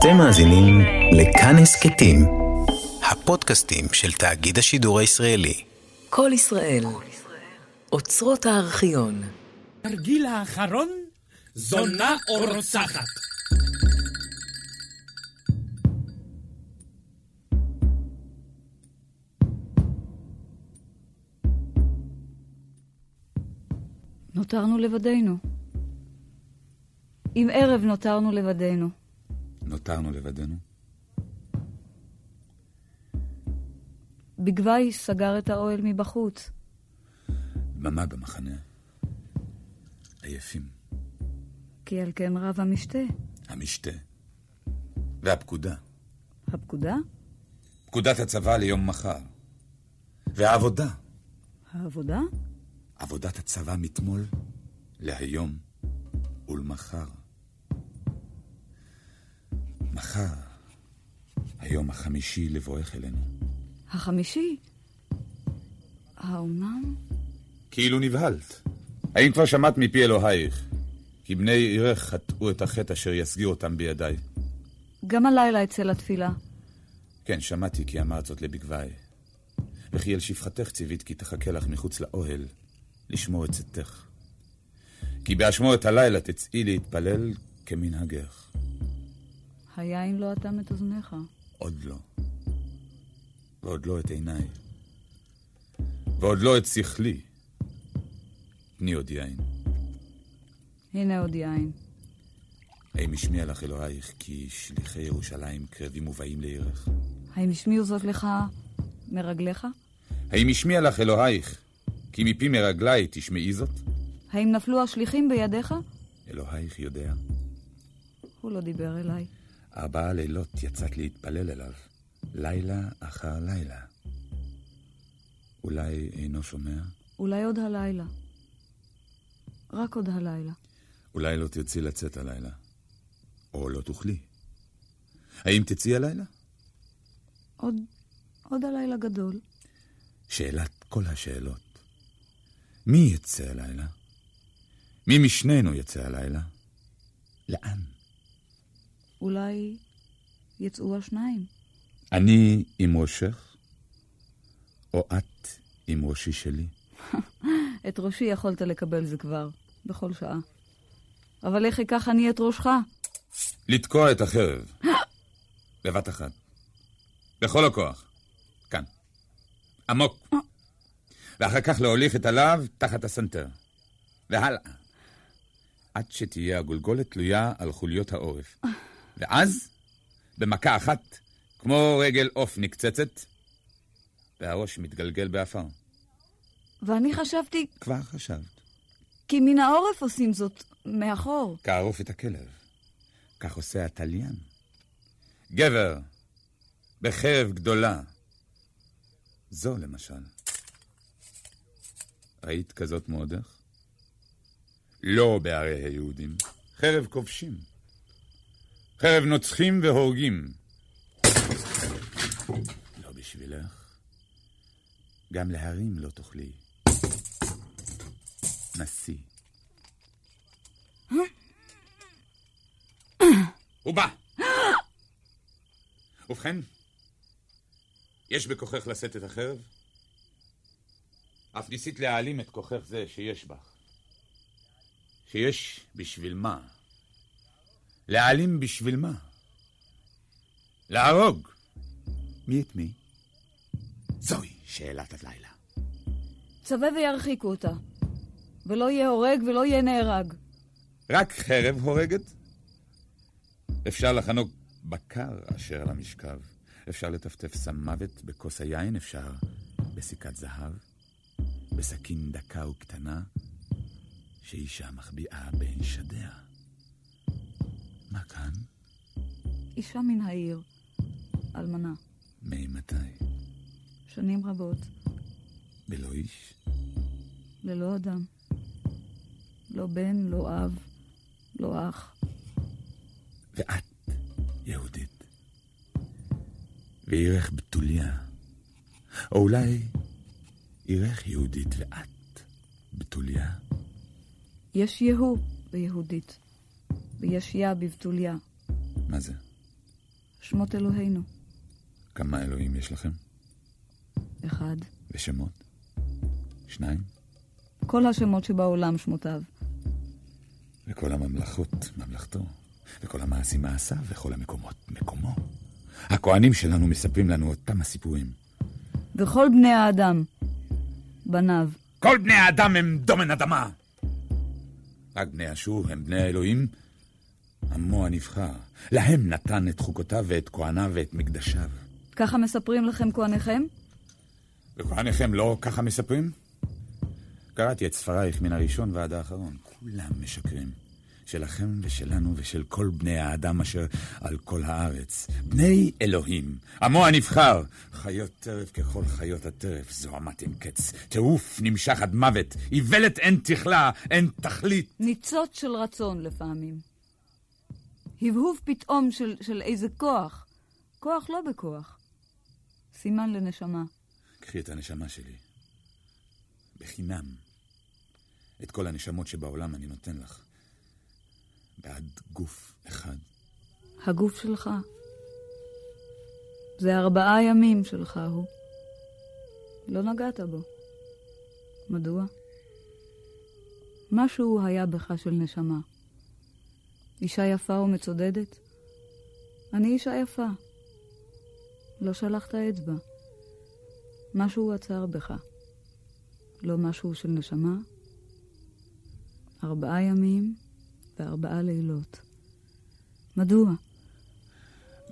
אתם מאזינים לכאן הסכתים, הפודקאסטים של תאגיד השידור הישראלי. כל ישראל, אוצרות הארכיון. תרגיל האחרון, זונה או רוצחת. נותרנו לבדנו. עם ערב נותרנו לבדנו. נותרנו לבדנו? בגבי סגר את האוהל מבחוץ. דממה במחנה. עייפים. כי על כן רב המשתה. המשתה. והפקודה. הפקודה? פקודת הצבא ליום מחר. והעבודה. העבודה? עבודת הצבא מתמול להיום ולמחר. מחר, היום החמישי לבואך אלינו. החמישי? האומנם? כאילו נבהלת. האם כבר שמעת מפי אלוהיך, כי בני עירך חטאו את החטא אשר יסגיר אותם בידיי? גם הלילה אצל התפילה. כן, שמעתי כי אמרת זאת לבגבי. וכי אל שפחתך ציווית כי תחכה לך מחוץ לאוהל, לשמור את צאתך. כי באשמורת הלילה תצאי להתפלל כמנהגך. היין לא אטם את אוזניך. עוד לא. ועוד לא את עיניי. ועוד לא את שכלי. תני עוד יין. הנה עוד יין. האם השמיע לך אלוהיך כי שליחי ירושלים קרבים ובאים לעירך? האם השמיעו זאת לך מרגליך? האם השמיע לך אלוהיך כי מפי מרגלי תשמעי זאת? האם נפלו השליחים בידיך? אלוהיך יודע. הוא לא דיבר אליי. ארבעה לילות יצאת להתפלל אליו, לילה אחר לילה. אולי אינו שומע? אולי עוד הלילה. רק עוד הלילה. אולי לא תרצי לצאת הלילה. או לא תוכלי. האם תצאי הלילה? עוד, עוד הלילה גדול. שאלת כל השאלות. מי יצא הלילה? מי משנינו יצא הלילה? לאן? אולי יצאו השניים. אני עם ראשך? או את עם ראשי שלי? את ראשי יכולת לקבל זה כבר, בכל שעה. אבל איך אקח אני את ראשך? לתקוע את החרב. בבת אחת. בכל הכוח. כאן. עמוק. ואחר כך להוליך את הלהב תחת הסנטר. והלאה. עד שתהיה הגולגולת תלויה על חוליות העורף. ואז, במכה אחת, כמו רגל עוף נקצצת, והראש מתגלגל באפר. ואני חשבתי... כבר חשבת. כי מן העורף עושים זאת, מאחור. כערוף את הכלב. כך עושה התליין. גבר, בחרב גדולה. זו למשל. ראית כזאת מעודך? לא בערי היהודים. חרב כובשים. חרב נוצחים והורגים. לא בשבילך. גם להרים לא תוכלי. נשיא. הוא בא! ובכן, יש בכוחך לשאת את החרב? אף ניסית להעלים את כוחך זה שיש בך. שיש בשביל מה? להעלים בשביל מה? להרוג. מי את מי? זוהי שאלת הלילה. צווה וירחיקו אותה. ולא יהיה הורג ולא יהיה נהרג. רק חרב הורגת? אפשר לחנוק בקר אשר על המשכב. אפשר לטפטף סם מוות בכוס היין, אפשר בסיכת זהב, בסכין דקה וקטנה, שאישה מחביאה בין שדיה. מה כאן? אישה מן העיר, אלמנה. ממתי? שנים רבות, בלא איש? ללא אדם. לא בן, לא אב, לא אח. ואת יהודית. ועירך בתוליה. או אולי עירך יהודית ואת בתוליה. יש יהוא ביהודית, ויש יה בבתוליה. מה זה? שמות אלוהינו. כמה אלוהים יש לכם? אחד. ושמות? שניים? כל השמות שבעולם שמותיו. וכל הממלכות, ממלכתו. וכל המעשים מעשיו, וכל המקומות, מקומו. הכהנים שלנו מספרים לנו אותם הסיפורים. וכל בני האדם, בניו. כל בני האדם הם דומן אדמה. רק בני אשור הם בני האלוהים, עמו הנבחר. להם נתן את חוקותיו ואת כהניו ואת מקדשיו. ככה מספרים לכם כהניכם? וכהניכם לא ככה מספרים? קראתי את ספרייך מן הראשון ועד האחרון. כולם משקרים. שלכם ושלנו ושל כל בני האדם אשר על כל הארץ. בני אלוהים, עמו הנבחר. חיות טרף ככל חיות הטרף, זוהמת אין קץ. טירוף נמשך עד מוות, איוולת אין תכלה, אין תכלית. ניצוץ של רצון לפעמים. הבהוב פתאום של, של איזה כוח. כוח לא בכוח. סימן לנשמה. קחי את הנשמה שלי. בחינם. את כל הנשמות שבעולם אני נותן לך. בעד גוף אחד. הגוף שלך. זה ארבעה ימים שלך הוא. לא נגעת בו. מדוע? משהו היה בך של נשמה. אישה יפה ומצודדת? אני אישה יפה. לא שלחת אצבע. משהו עצר בך. לא משהו של נשמה? ארבעה ימים וארבעה לילות. מדוע?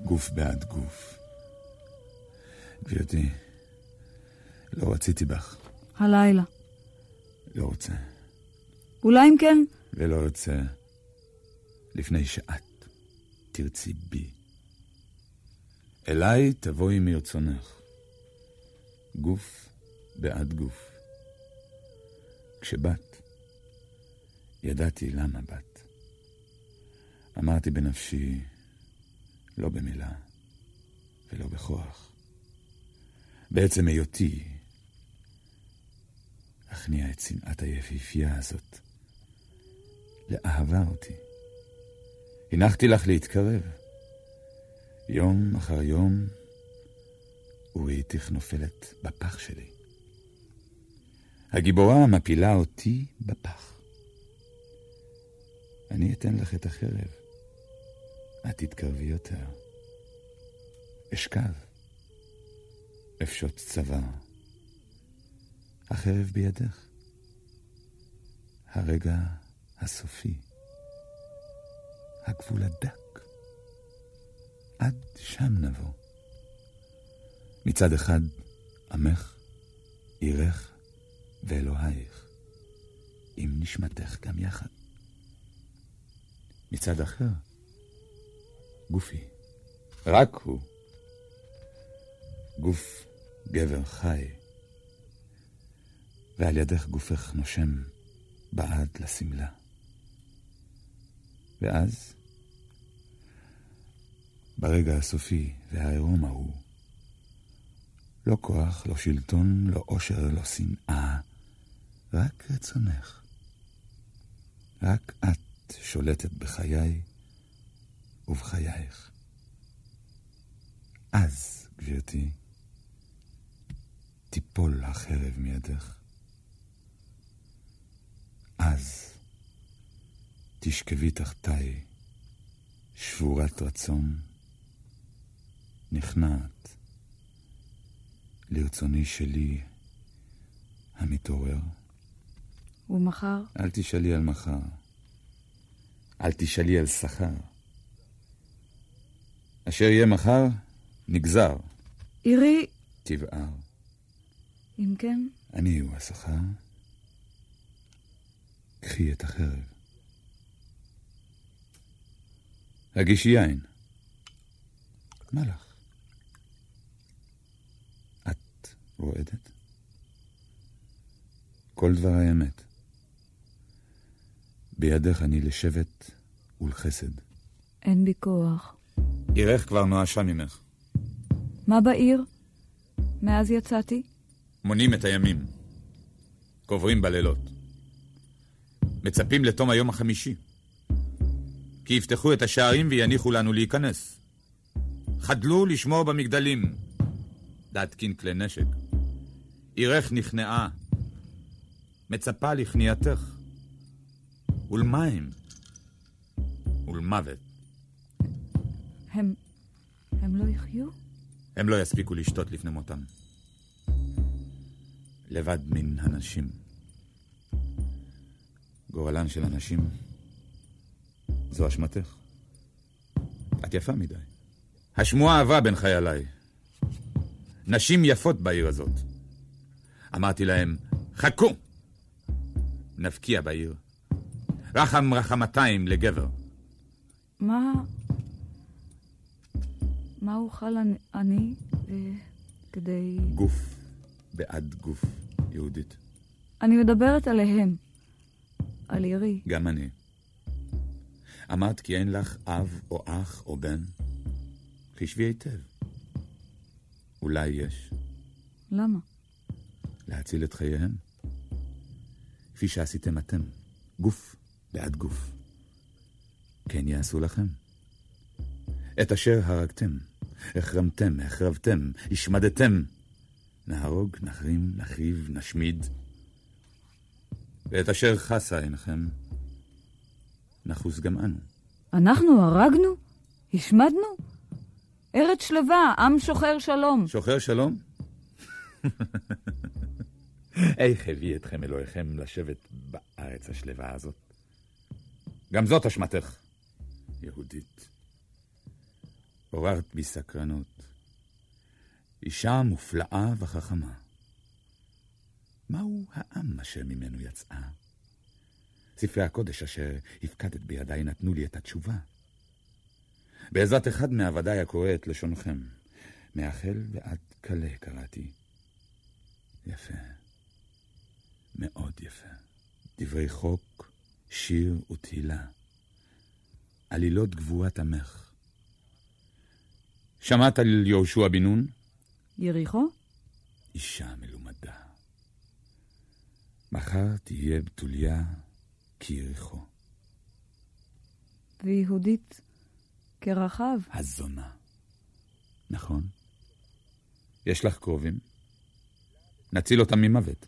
גוף בעד גוף. גברתי, לא רציתי בך. הלילה. לא רוצה. אולי אם כן... ולא רוצה לפני שאת תרצי בי. אליי תבואי מרצונך. גוף בעד גוף. כשבאת, ידעתי למה באת. אמרתי בנפשי, לא במילה ולא בכוח. בעצם היותי, אכניע את שנאת היפיפייה הזאת לאהבה אותי. הנחתי לך להתקרב. יום אחר יום, וראיתיך נופלת בפח שלי. הגיבורה מפילה אותי בפח. אני אתן לך את החרב. את תתקרבי יותר. אשכב. אפשוט צבא. החרב בידך. הרגע הסופי. הגבול הדק. עד שם נבוא. מצד אחד, עמך, עירך ואלוהיך, עם נשמתך גם יחד. מצד אחר, גופי, רק הוא, גוף גבר חי, ועל ידך גופך נושם בעד לשמלה. ואז, ברגע הסופי והעירום ההוא, לא כוח, לא שלטון, לא עושר, לא שנאה, רק רצונך. רק את שולטת בחיי ובחייך. אז, גברתי, תיפול החרב מידך. אז תשכבי תחתיי, שבורת רצון, נכנעת לרצוני שלי המתעורר. ומחר? אל תשאלי על מחר. אל תשאלי על שכר. אשר יהיה מחר, נגזר. עירי... תבער. אם כן? אני הוא השכר. קחי את החרב. הגישי יין. מה לך? את רועדת? כל דברי אמת. בידך אני לשבט ולחסד. אין בי כוח. עירך כבר נואשה ממך. מה בעיר? מאז יצאתי? מונים את הימים. קוברים בלילות. מצפים לתום היום החמישי. כי יפתחו את השערים ויניחו לנו להיכנס. חדלו לשמור במגדלים, להתקין כלי נשק. עירך נכנעה, מצפה לכניעתך. ולמים, ולמוות. הם... הם לא יחיו? הם לא יספיקו לשתות לפני מותם. לבד מן הנשים. גורלן של הנשים זו אשמתך. את יפה מדי. השמועה עברה בין חייליי. נשים יפות בעיר הזאת. אמרתי להם, חכו! נבקיע בעיר. רחם רחמתיים לגבר. מה... מה אוכל אני, אני אה, כדי... גוף בעד גוף, יהודית. אני מדברת עליהם. על עירי. גם אני. אמרת כי אין לך אב או אח או בן? חישבי היטב. אולי יש. למה? להציל את חייהם. כפי שעשיתם אתם, גוף בעד גוף. כן יעשו לכם. את אשר הרגתם, החרמתם, החרבתם, השמדתם, נהרוג, נחרים, נחריב, נשמיד. ואת אשר חסה עינכם, נחוס גם אנו. אנחנו הרגנו? השמדנו? ארץ שלווה, עם שוחר שלום. שוחר שלום? איך הביא אתכם אלוהיכם לשבת בארץ השלווה הזאת? גם זאת אשמתך, יהודית. עוררת בי סקרנות. אישה מופלאה וחכמה. מהו העם אשר ממנו יצאה? ספרי הקודש אשר הפקדת בידיי נתנו לי את התשובה. בעזרת אחד מעבדיי הקורא את לשונכם, מהחל ועד כלה קראתי. יפה. מאוד יפה. דברי חוק, שיר ותהילה. עלילות גבורת עמך. שמעת על יהושע בן נון? יריחו? אישה מלומדה. מחר תהיה בתוליה כיריחו. ויהודית כרחב. הזונה. נכון. יש לך קרובים? נציל אותם ממוות.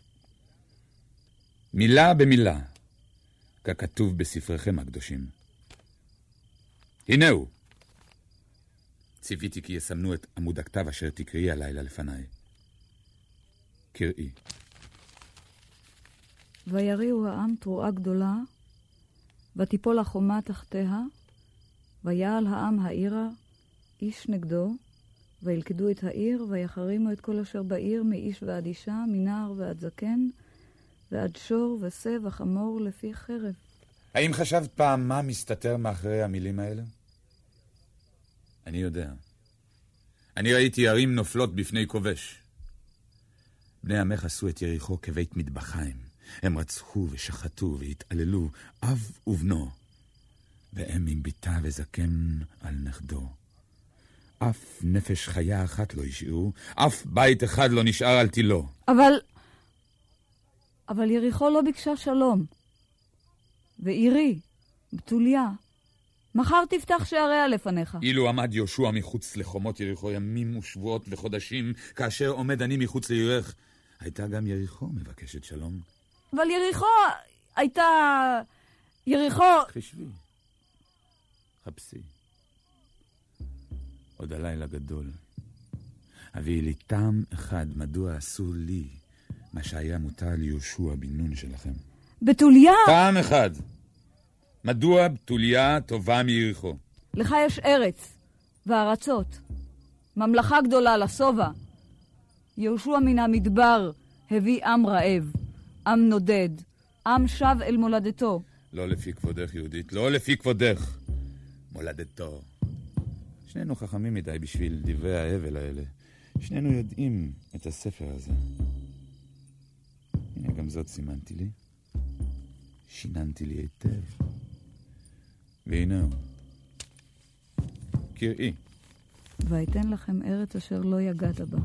מילה במילה, ככתוב בספריכם הקדושים. הנה הוא. ציוויתי כי יסמנו את עמוד הכתב אשר תקראי הלילה לפניי. קראי. ויריעו העם תרועה גדולה, ותיפול החומה תחתיה, ויעל העם העירה, איש נגדו, וילכדו את העיר, ויחרימו את כל אשר בעיר, מאיש ועד אישה, מנער ועד זקן, ועד שור ושה וחמור לפי חרב. האם חשבת פעם מה מסתתר מאחורי המילים האלה? אני יודע. אני ראיתי ערים נופלות בפני כובש. בני עמך עשו את יריחו כבית מטבחיים. הם רצחו ושחטו והתעללו, אב ובנו, ואם עם ביתה וזקן על נכדו. אף נפש חיה אחת לא השאירו, אף בית אחד לא נשאר על תילו. אבל... אבל יריחו לא ביקשה שלום. ועירי, בתוליה, מחר תפתח שעריה לפניך. אילו עמד יהושע מחוץ לחומות יריחו ימים ושבועות וחודשים, כאשר עומד אני מחוץ לעירך, הייתה גם יריחו מבקשת שלום. אבל יריחו הייתה... יריחו... חשבי, חפשי. עוד הלילה גדול. הביאי לי טעם אחד מדוע עשו לי מה שהיה מותר ליהושע בן נון שלכם. בתוליה! טעם אחד. מדוע בתוליה טובה מיריחו? לך יש ארץ וארצות, ממלכה גדולה לשובע. יהושע מן המדבר הביא עם רעב, עם נודד, עם שב אל מולדתו. לא לפי כבודך, יהודית, לא לפי כבודך. מולדתו. שנינו חכמים מדי בשביל דברי ההבל האלה. שנינו יודעים את הספר הזה. הנה, גם זאת סימנתי לי. שיננתי לי היטב. והנה הוא. קראי. ואתן לכם ארץ אשר לא יגעת בה,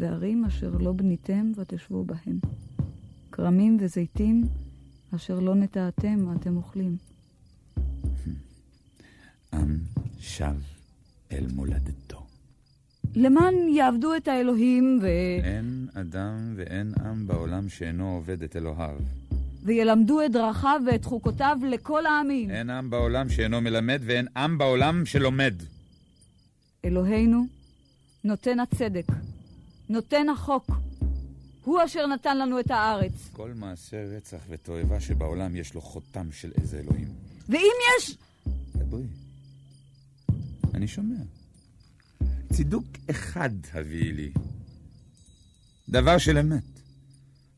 וערים אשר לא בניתם ותשבו בהם. כרמים וזיתים אשר לא נטעתם אתם אוכלים. עם שב אל מולדתו. למען יעבדו את האלוהים ו... אין אדם ואין עם בעולם שאינו עובד את אלוהיו. וילמדו את דרכיו ואת חוקותיו לכל העמים. אין עם בעולם שאינו מלמד ואין עם בעולם שלומד. אלוהינו, נותן הצדק, נותן החוק. הוא אשר נתן לנו את הארץ. כל מעשה רצח ותועבה שבעולם יש לו חותם של איזה אלוהים. ואם יש... דברי. אני שומע. צידוק אחד הביאי לי. דבר של אמת.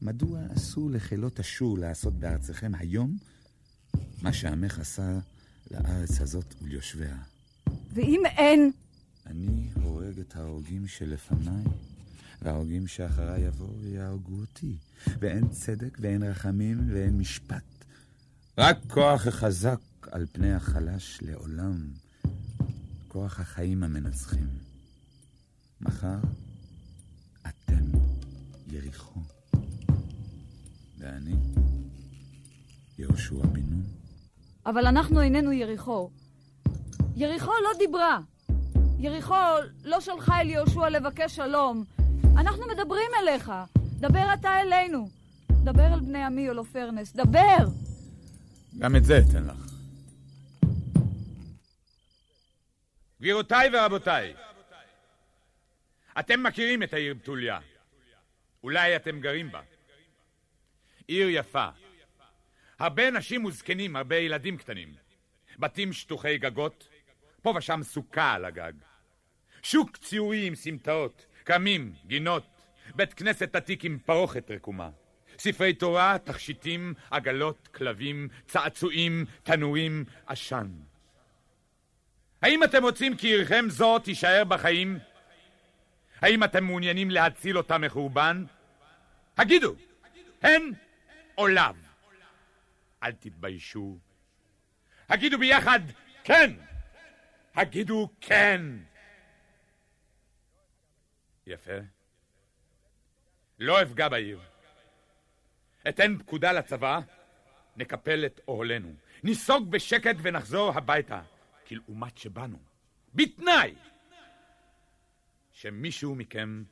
מדוע אסור לחילות אשור לעשות בארצכם היום מה שעמך עשה לארץ הזאת וליושביה? ואם אין... אני הורג את ההורגים שלפניי, וההורגים שאחריי יבואו ויהרגו אותי. ואין צדק ואין רחמים ואין משפט. רק כוח החזק על פני החלש לעולם. כוח החיים המנצחים. מחר אתם יריחו. ואני יהושע בן נון. אבל אנחנו איננו יריחו. יריחו לא דיברה. יריחו לא שלחה אל יהושע לבקש שלום. אנחנו מדברים אליך. דבר אתה אלינו. דבר אל בני עמי הולופרנס. דבר! גם את זה אתן לך. גבירותיי ורבותיי, אתם מכירים את העיר בתוליה. אולי אתם גרים בה. עיר יפה. הרבה נשים וזקנים, הרבה ילדים קטנים. בתים שטוחי גגות, פה ושם סוכה על הגג. שוק ציורי עם סמטאות, קמים, גינות, בית כנסת עתיק עם פרוכת רקומה. ספרי תורה, תכשיטים, עגלות, כלבים, צעצועים, תנורים, עשן. האם אתם רוצים כי עירכם זו תישאר בחיים? האם אתם מעוניינים להציל אותה מחורבן? הגידו, הן או לאו. אל תתביישו. הגידו ביחד, כן! הגידו כן! יפה. לא אפגע בעיר. אתן פקודה לצבא, נקפל את אוהלנו. ניסוג בשקט ונחזור הביתה, כלעומת שבאנו. בתנאי שמישהו מכם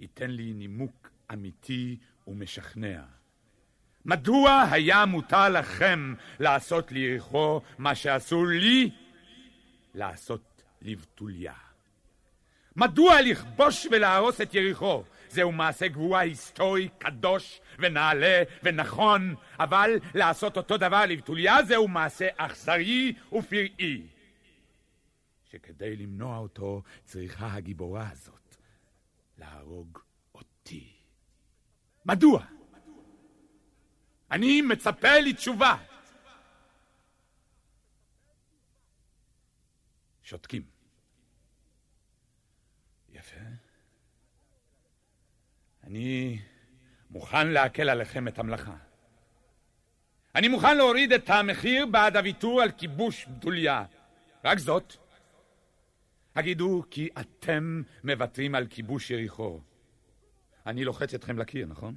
ייתן לי נימוק אמיתי ומשכנע. מדוע היה מותר לכם לעשות ליריחו מה שעשו לי לעשות לבתוליה? מדוע לכבוש ולהרוס את יריחו? זהו מעשה גבורה היסטורי, קדוש ונעלה ונכון, אבל לעשות אותו דבר לבתוליה זהו מעשה אכזרי ופראי. שכדי למנוע אותו צריכה הגיבורה הזאת להרוג אותי. מדוע? אני מצפה לתשובה. שותקים. יפה. אני מוכן להקל עליכם את המלאכה. אני מוכן להוריד את המחיר בעד הוויתור על כיבוש בתוליה. רק זאת, הגידו כי אתם מוותרים על כיבוש יריחו. אני לוחץ אתכם לקיר, נכון?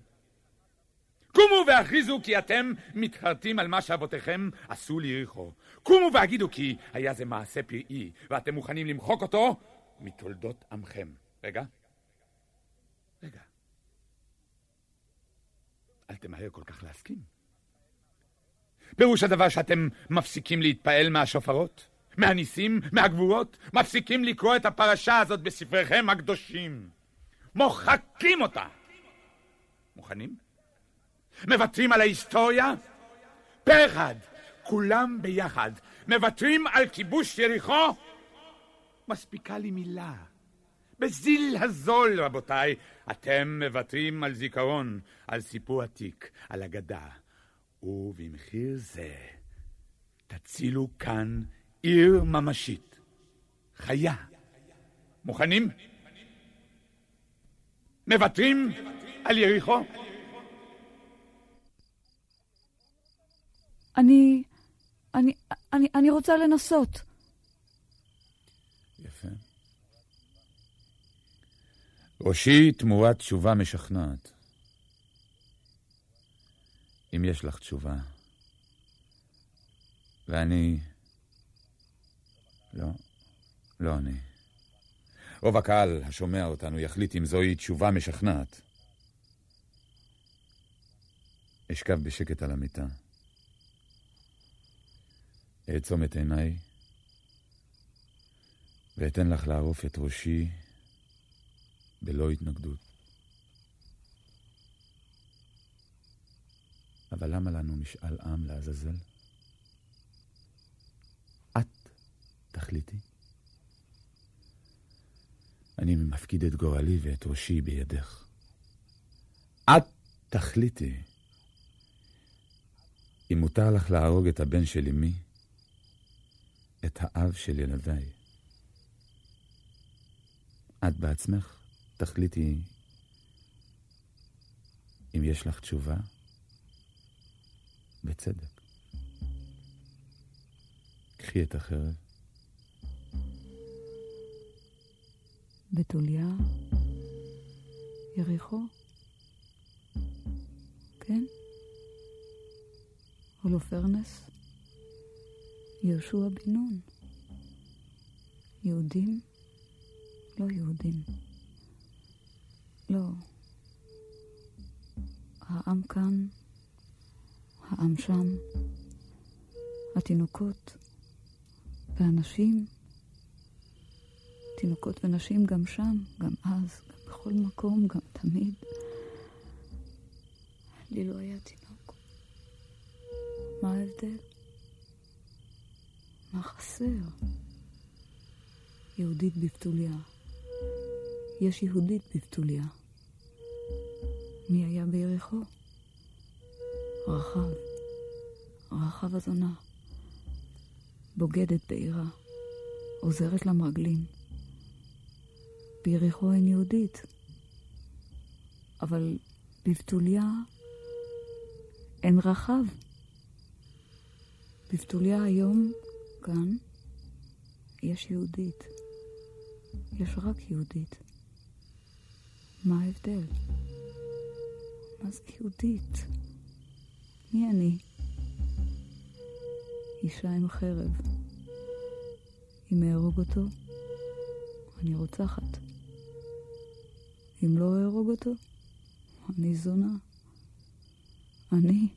קומו והכריזו כי אתם מתחרטים על מה שאבותיכם עשו ליריחו. קומו והגידו כי היה זה מעשה פראי, ואתם מוכנים למחוק אותו מתולדות עמכם. רגע. רגע. אל תמהר כל כך להסכים. פירוש הדבר שאתם מפסיקים להתפעל מהשופרות, מהניסים, מהגבורות, מפסיקים לקרוא את הפרשה הזאת בספריכם הקדושים. מוחקים אותה. מוכנים? מוותרים על ההיסטוריה? פה אחד, כולם ביחד, מוותרים על כיבוש יריחו? מספיקה לי מילה. בזיל הזול, רבותיי, אתם מוותרים על זיכרון, על סיפור עתיק, על אגדה. ובמחיר זה תצילו כאן עיר ממשית, חיה. מוכנים? מוותרים על יריחו? אני... אני... אני, אני רוצה לנסות. יפה. ראשי תמורת תשובה משכנעת. אם יש לך תשובה, ואני... לא, לא אני. רוב הקהל השומע אותנו יחליט אם זוהי תשובה משכנעת. אשכב בשקט על המיטה. אעצום את עיניי, ואתן לך לערוף את ראשי בלא התנגדות. אבל למה לנו משאל עם לעזאזל? את תחליטי. אני מפקיד את גורלי ואת ראשי בידך. את תחליטי. אם מותר לך להרוג את הבן של אמי, את האב של ילדיי. את בעצמך תחליטי אם יש לך תשובה, בצדק. קחי את החרב. בתוליה, יריחו, כן? הולופרנס, יהושע בן נון. יהודים, לא יהודים. לא. העם כאן, העם שם, התינוקות והנשים, תינוקות ונשים גם שם, גם אז, גם בכל מקום, גם תמיד. לי לא היה תינוק. מה ההבדל? מה חסר? יהודית בבתוליה. יש יהודית בבתוליה. מי היה ביריחו? רחב. רחב הזונה. בוגדת בעירה. עוזרת למרגלים. ביריחו אין יהודית. אבל בבתוליה אין רחב. בבתוליה היום, כאן, יש יהודית. יש רק יהודית. מה ההבדל? מה זה יהודית? מי אני? אישה עם חרב. אם אהרוג אותו, אני רוצחת. אם לא אהרוג אותו, אני זונה. אני.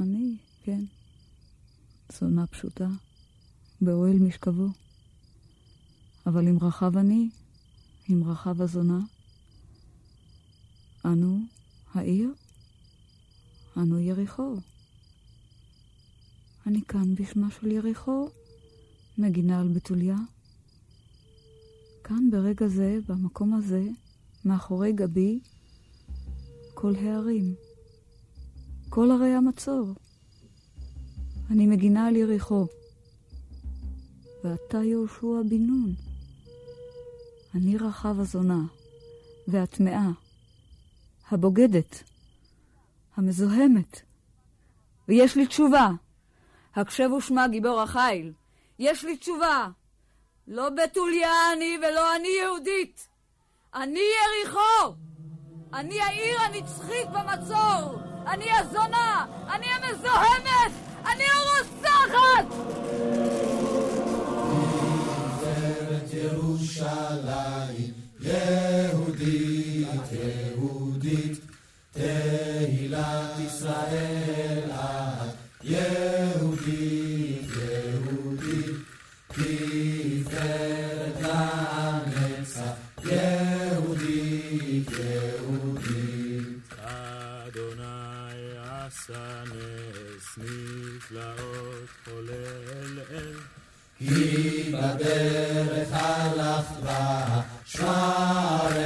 אני, כן. זונה פשוטה, באוהל משכבו. אבל אם רחב אני, אם רחב הזונה, אנו העיר, אנו יריחו. אני כאן בשמה של יריחו, מגינה על בתוליה. כאן ברגע זה, במקום הזה, מאחורי גבי, כל הערים, כל ערי המצור. אני מגינה על יריחו. ואתה יהושע בן נון. אני רחב הזונה, והטמאה, הבוגדת, המזוהמת. ויש לי תשובה. הקשב ושמע גיבור החיל. יש לי תשובה. לא בתוליה אני ולא אני יהודית. אני יריחו! אני העיר הנצחית במצור! אני הזונה! אני המזוהמת! אני הרוצחת! ירושלים, יהודית, יהודית, תהילת ישראל יהודית, נפלאות חולל אל היא בדרך הלכה שערך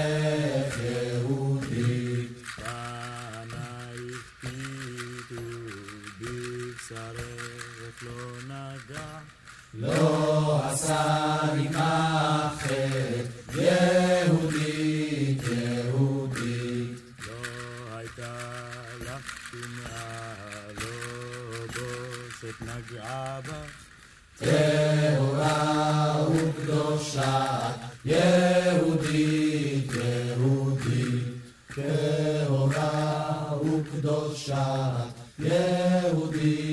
יהודית. פנייך פיתו בבשרך לא נגע לא עשה עמכם יהודית, יהודית. לא הייתה לך לא בושת נגעה בך טהורה וקדושה, יהודית, יהודית, טהורה וקדושה, יהודית,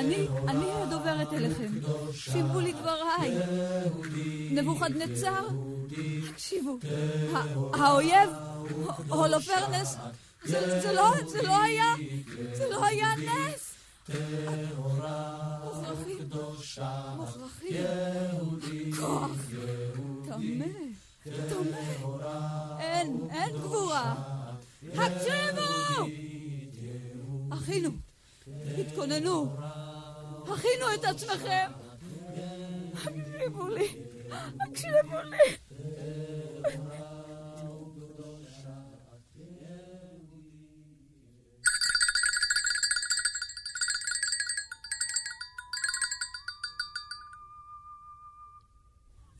אני, אני הדוברת אליכם. שמעו לי דבריי. נבוכדנצר, תקשיבו, האויב, הולופרנס, לא, זה לא היה, זה לא היה נס. מוכרחים, מוכרחים, כוח, טמא, טמא, אין, אין גבורה. הקשיבו! אחינו, התכוננו, הכינו את עצמכם. הקשיבו לי, הקשיבו לי.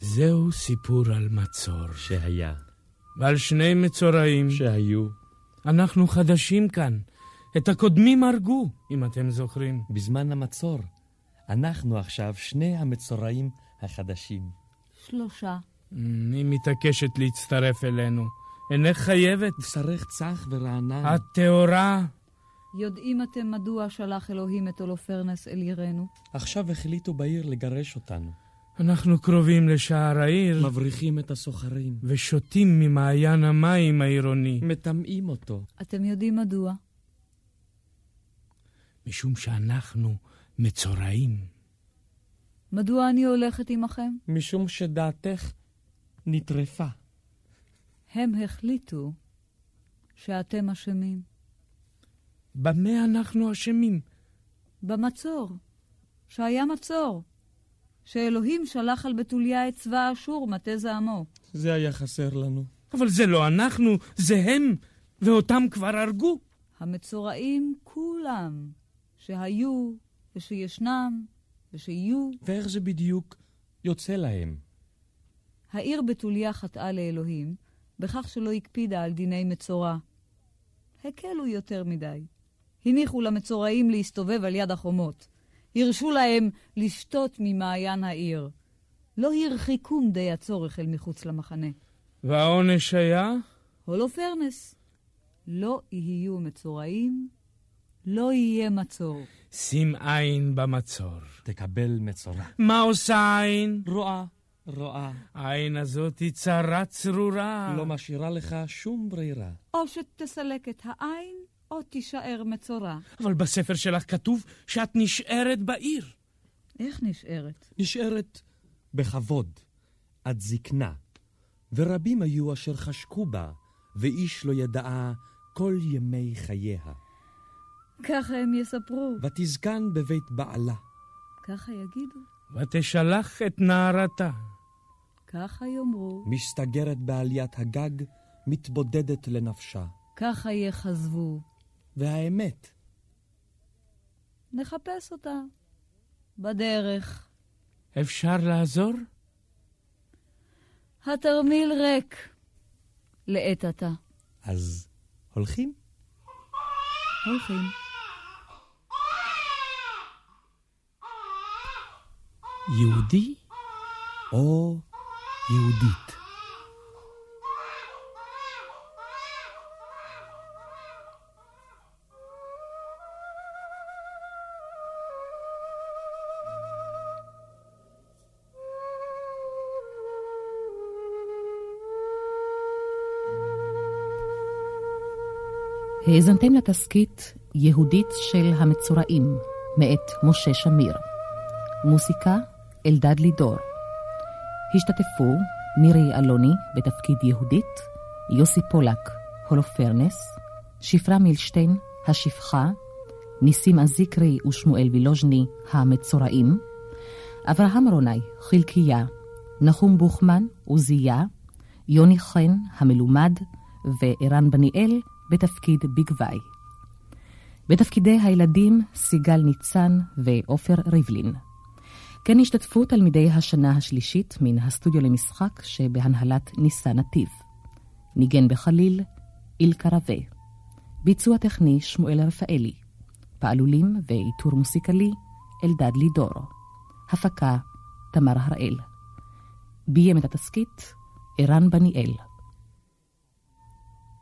זהו סיפור על מצור. שהיה. ועל שני מצורעים. שהיו. אנחנו חדשים כאן. את הקודמים הרגו, אם אתם זוכרים. בזמן המצור. אנחנו עכשיו שני המצורעים החדשים. שלושה. היא מתעקשת להצטרף אלינו. אינך חייבת. בשרך צח ורענן. את טהורה. יודעים אתם מדוע שלח אלוהים את הולופרנס אל עירנו? עכשיו החליטו בעיר לגרש אותנו. אנחנו קרובים לשער העיר. מבריחים את הסוחרים. ושותים ממעיין המים העירוני. מטמאים אותו. אתם יודעים מדוע? משום שאנחנו מצורעים. מדוע אני הולכת עמכם? משום שדעתך נטרפה. הם החליטו שאתם אשמים. במה אנחנו אשמים? במצור. שהיה מצור. שאלוהים שלח על בתוליה את צבא אשור, מטה זעמו. זה היה חסר לנו. אבל זה לא אנחנו, זה הם, ואותם כבר הרגו. המצורעים כולם, שהיו ושישנם ושיהיו. ואיך זה בדיוק יוצא להם? העיר בתוליה חטאה לאלוהים בכך שלא הקפידה על דיני מצורע. הקלו יותר מדי. הניחו למצורעים להסתובב על יד החומות. הרשו להם לשתות ממעיין העיר. לא הרחיקום די הצורך אל מחוץ למחנה. והעונש היה? הולופרנס. לא יהיו מצורעים, לא יהיה מצור. שים עין במצור. תקבל מצורע. מה עושה עין? רואה, רואה. העין הזאת היא צרה צרורה. לא משאירה לך שום ברירה. או שתסלק את העין, או תישאר מצורע. אבל בספר שלך כתוב שאת נשארת בעיר. איך נשארת? נשארת בכבוד, עד זקנה. ורבים היו אשר חשקו בה, ואיש לא ידעה כל ימי חייה. ככה הם יספרו. ותזקן בבית בעלה. ככה יגידו. ותשלח את נערתה. ככה יאמרו. מסתגרת בעליית הגג, מתבודדת לנפשה. ככה יחזבו. והאמת, נחפש אותה. בדרך. אפשר לעזור? התרמיל ריק. לעת עתה. אז הולכים? הולכים. יהודי? או יהודית. האזנתם לתסכית יהודית של המצורעים, מאת משה שמיר. מוסיקה אלדד לידור. השתתפו מירי אלוני בתפקיד יהודית, יוסי פולק, הולופרנס, שפרה מילשטיין, השפחה, ניסים אזיקרי ושמואל וילוז'ני, המצורעים, אברהם רוני, חלקיה, נחום בוכמן, עוזיה, יוני חן, המלומד, וערן בניאל, בתפקיד בגבאי. בתפקידי הילדים סיגל ניצן ועופר ריבלין. כן השתתפו תלמידי השנה השלישית מן הסטודיו למשחק שבהנהלת ניסן נתיב. ניגן בחליל, אילקה רווה. ביצוע טכני שמואל רפאלי. פעלולים ועיטור מוסיקלי אלדד לידור. הפקה תמר הראל. ביים את התסכית ערן בניאל.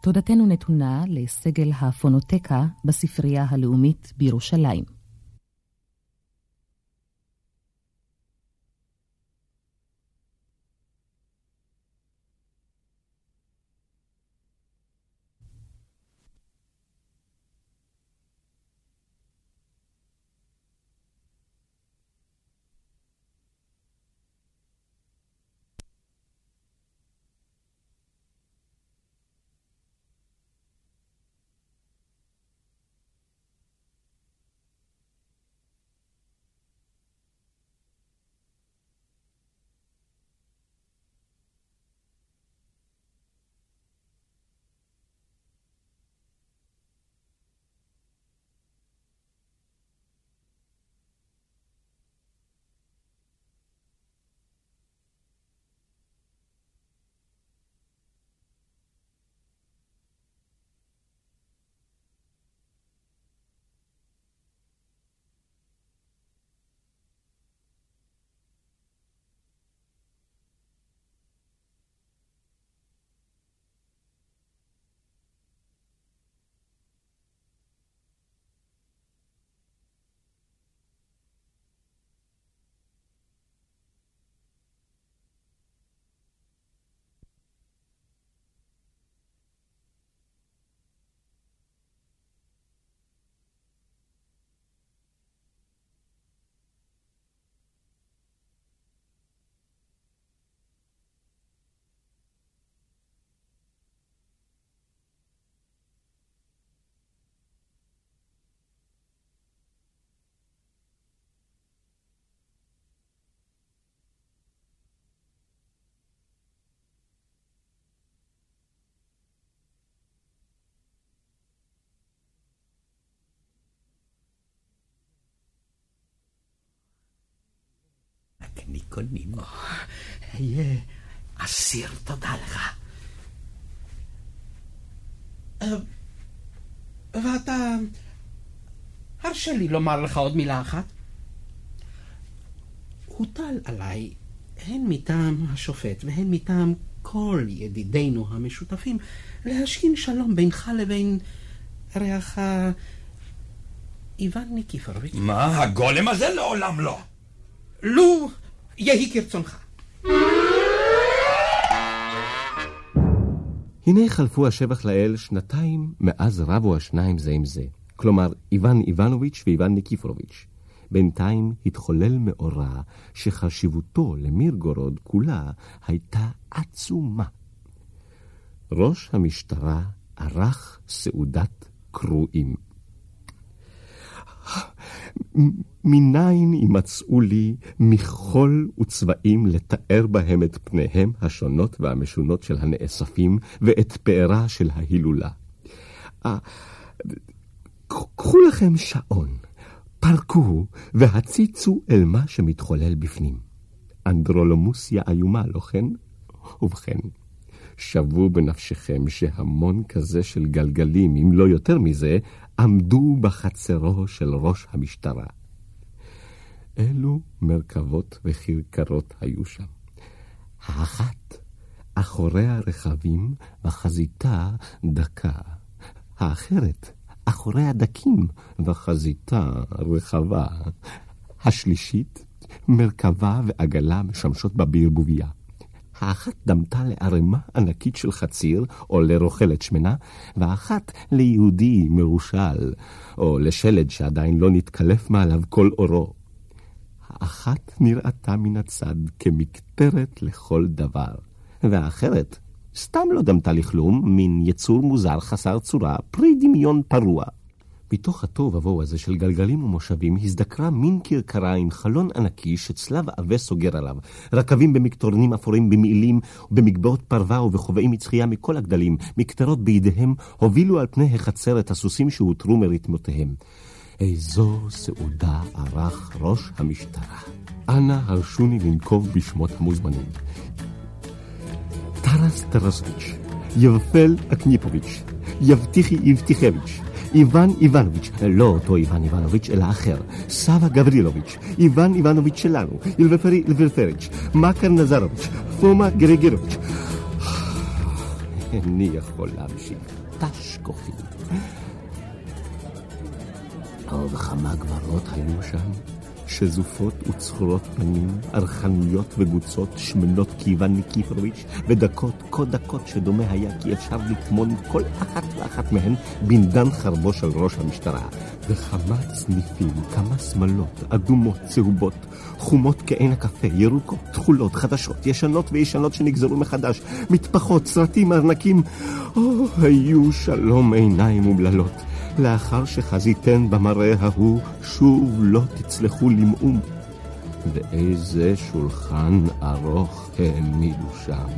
תודתנו נתונה לסגל הפונוטקה בספרייה הלאומית בירושלים. ניקונים. היה אסיר תודה לך. ואתה... הרשה לי לומר לך עוד מילה אחת. הוטל עליי, הן מטעם השופט והן מטעם כל ידידינו המשותפים, להשכין שלום בינך לבין רעך איוון ניקיפורוביץ'. מה, הגולם הזה לעולם לא. לו יהי כרצונך. הנה חלפו השבח לאל שנתיים מאז רבו השניים זה עם זה. כלומר, איוון איוונוביץ' ואיוון ניקיפורוביץ'. בינתיים התחולל מאורע שחשיבותו למירגורוד כולה הייתה עצומה. ראש המשטרה ערך סעודת קרואים. מניין יימצאו לי מכחול וצבעים לתאר בהם את פניהם השונות והמשונות של הנאספים ואת פארה של ההילולה. אה, קחו לכם שעון, פרקו והציצו אל מה שמתחולל בפנים. אנדרולומוסיה איומה, לא כן? ובכן, שוו בנפשכם שהמון כזה של גלגלים, אם לא יותר מזה, עמדו בחצרו של ראש המשטרה. אלו מרכבות וכרכרות היו שם. האחת אחוריה רכבים וחזיתה דקה. האחרת אחוריה דקים וחזיתה רחבה. השלישית מרכבה ועגלה משמשות בברבוביה. האחת דמתה לערימה ענקית של חציר, או לרוכלת שמנה, והאחת ליהודי מרושל, או לשלד שעדיין לא נתקלף מעליו כל אורו. האחת נראתה מן הצד כמקטרת לכל דבר, והאחרת סתם לא דמתה לכלום, מין יצור מוזר חסר צורה, פרי דמיון פרוע. מתוך התוהו ובוהו הזה של גלגלים ומושבים הזדקרה מין כרכרה עם חלון ענקי שצלב עבה סוגר עליו, רכבים במקטורנים אפורים במעילים, במגבעות פרווה ובכובעים מצחייה מכל הגדלים, מקטרות בידיהם, הובילו על פני החצר את הסוסים שהותרו מרתמותיהם. איזו סעודה ערך ראש המשטרה. אנא הרשוני לנקוב בשמות המוזמנים. טרס טרסוביץ', יבפל אקניפוביץ', יבטיחי יבטיחביץ', איוון איוונוביץ', לא אותו איוון איוונוביץ', אלא אחר, סבא גברילוביץ', איוון איוונוביץ' שלנו, ילבפרי אלברפריץ', מקר נזרוביץ', פומה גריגרוביץ'. איני יכול להמשיך. מטש כוחי. עוד כמה גברות היו שם, שזופות וצחורות פנים, ארכניות וגוצות, שמנות כאיוון ניקיפרוביץ', ודקות כה דקות שדומה היה כי אפשר לטמון כל אחת ואחת מהן בנדן חרבו של ראש המשטרה. וכמה צניפים, כמה שמלות, אדומות, צהובות, חומות כעין הקפה, ירוקות, תכולות, חדשות, ישנות וישנות שנגזרו מחדש, מטפחות, סרטים, ארנקים. או, היו שלום עיניים אומללות. לאחר שחזיתן במראה ההוא, שוב לא תצלחו למאום. ואיזה שולחן ארוך העמידו שם.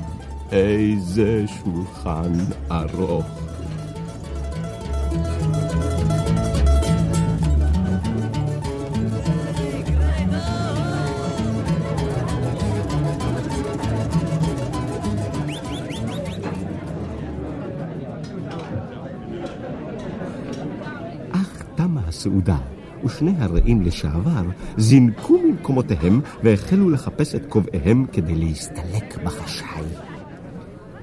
איזה שולחן ארוך. הסעודה, ושני הרעים לשעבר זינקו ממקומותיהם והחלו לחפש את כובעיהם כדי להסתלק בחשאי.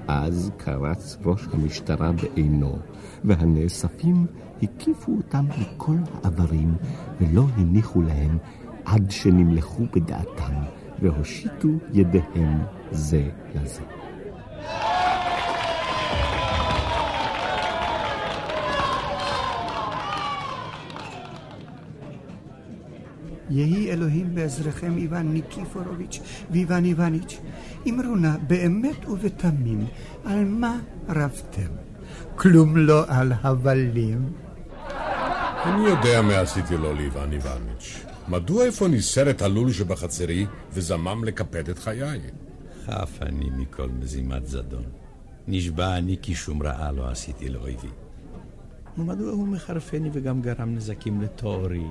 אז קרץ ראש המשטרה בעינו, והנאספים הקיפו אותם מכל העברים, ולא הניחו להם עד שנמלכו בדעתם, והושיטו ידיהם זה לזה. יהי אלוהים בעזרכם איוון ניקיפורוביץ' ואיוון איווניץ'. אמרו נא באמת ובתמים, על מה רבתם? כלום לא על הבלים. אני יודע מה עשיתי לו לאיוון איווניץ'. מדוע איפה ניסר את הלול שבחצרי וזמם לקפד את חיי? חף אני מכל מזימת זדון. נשבע אני כי שום רעה לא עשיתי לאויבי. ומדוע הוא מחרפני וגם גרם נזקים לתוארי?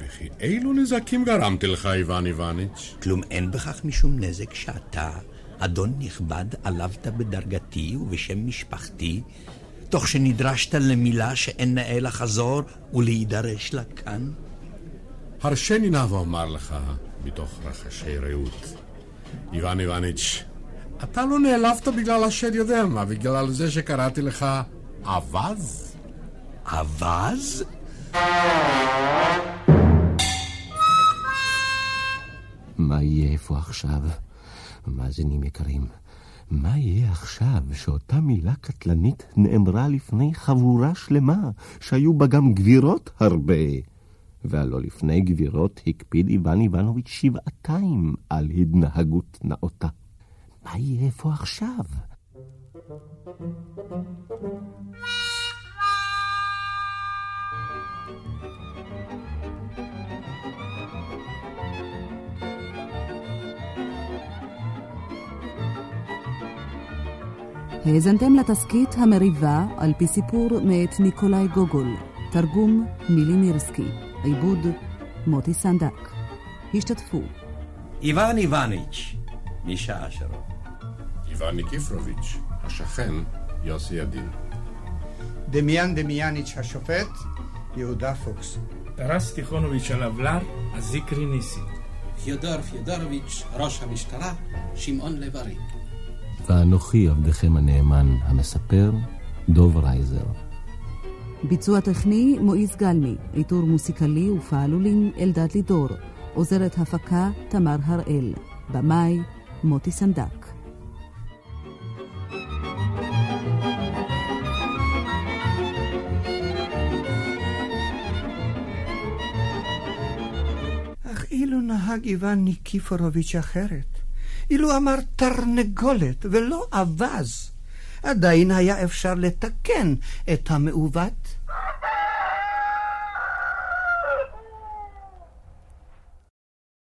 וכי אילו נזקים גרמתי לך, איוון איווניץ'? כלום אין בכך משום נזק שאתה, אדון נכבד, עלבת בדרגתי ובשם משפחתי, תוך שנדרשת למילה שאין נאה לחזור ולהידרש לה כאן? הרשני נא ואומר לך, מתוך רחשי רעות, איוון איווניץ', אתה לא נעלבת בגלל השד יודע מה, בגלל זה שקראתי לך אווז? אווז? מה יהיה איפה עכשיו? מאזינים יקרים, מה יהיה עכשיו שאותה מילה קטלנית נאמרה לפני חבורה שלמה, שהיו בה גם גבירות הרבה? והלא לפני גבירות הקפיד איוון איוונוביץ' שבעתיים על התנהגות נאותה. מה יהיה איפה עכשיו? האזנתם לתסכית המריבה על פי סיפור מאת ניקולאי גוגול, תרגום מילי מירסקי, עיבוד מוטי סנדק. השתתפו איוון איווניץ', משה שרוב. איוון ניקיפורוביץ', השכן יוסי ידין. דמיאן דמיאניץ' השופט, יהודה פוקס. טרס טיכונוביץ' הלבלר, עזיקרי ניסים. פיודור פיודורוביץ', ראש המשטרה, שמעון לב-ארי. ואנוכי עבדכם הנאמן, המספר, דוב רייזר. ביצוע טכני מועיז גלמי, עיטור מוסיקלי ופעלולים אלדד לידור, עוזרת הפקה תמר הראל, במאי מוטי סנדק. אך אילו נהג איוון ניקיפורוביץ' אחרת, אילו אמר תרנגולת ולא אווז, עדיין היה אפשר לתקן את המעוות